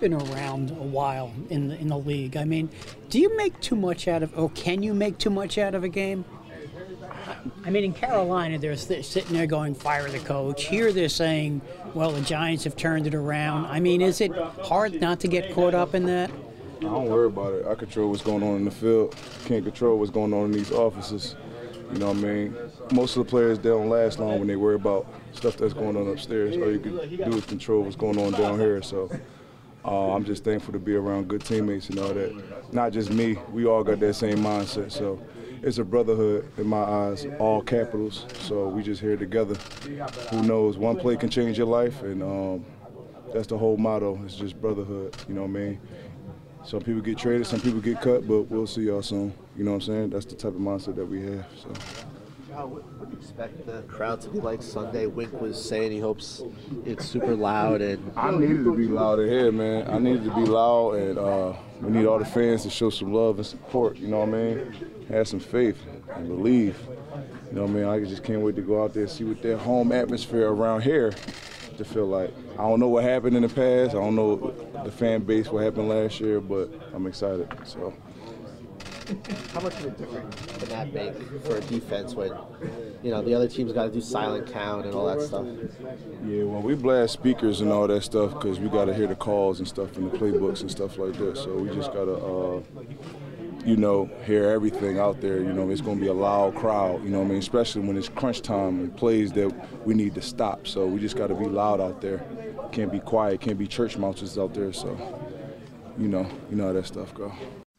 Been around a while in the, in the league. I mean, do you make too much out of, or can you make too much out of a game? I mean, in Carolina, they're sitting there going, fire the coach. Here they're saying, well, the Giants have turned it around. I mean, is it hard not to get caught up in that? I don't worry about it. I control what's going on in the field. Can't control what's going on in these offices. You know what I mean? Most of the players, they don't last long when they worry about stuff that's going on upstairs. All you can do is control what's going on down here. So uh, I'm just thankful to be around good teammates and all that. Not just me, we all got that same mindset. So it's a brotherhood in my eyes, all capitals. So we just here together. Who knows? One play can change your life, and um, that's the whole motto. It's just brotherhood. You know what I mean? Some people get traded, some people get cut, but we'll see y'all soon. You know what I'm saying? That's the type of mindset that we have. So. What, what do you expect the crowd to be like Sunday? Wink was saying he hopes it's super loud and. I needed to be loud in here, man. I needed to be loud, and uh, we need all the fans to show some love and support. You know what I mean? Have some faith and believe. You know what I mean? I just can't wait to go out there and see what their home atmosphere around here to feel like. I don't know what happened in the past. I don't know the fan base what happened last year, but I'm excited. So. How much of a difference can that make for a defense when, you know, the other team's got to do silent count and all that stuff? Yeah, well, we blast speakers and all that stuff because we got to hear the calls and stuff in the playbooks and stuff like that. So we just got to, uh, you know, hear everything out there. You know, it's going to be a loud crowd, you know I mean? Especially when it's crunch time and plays that we need to stop. So we just got to be loud out there. Can't be quiet, can't be church mouses out there. So, you know, you know how that stuff go.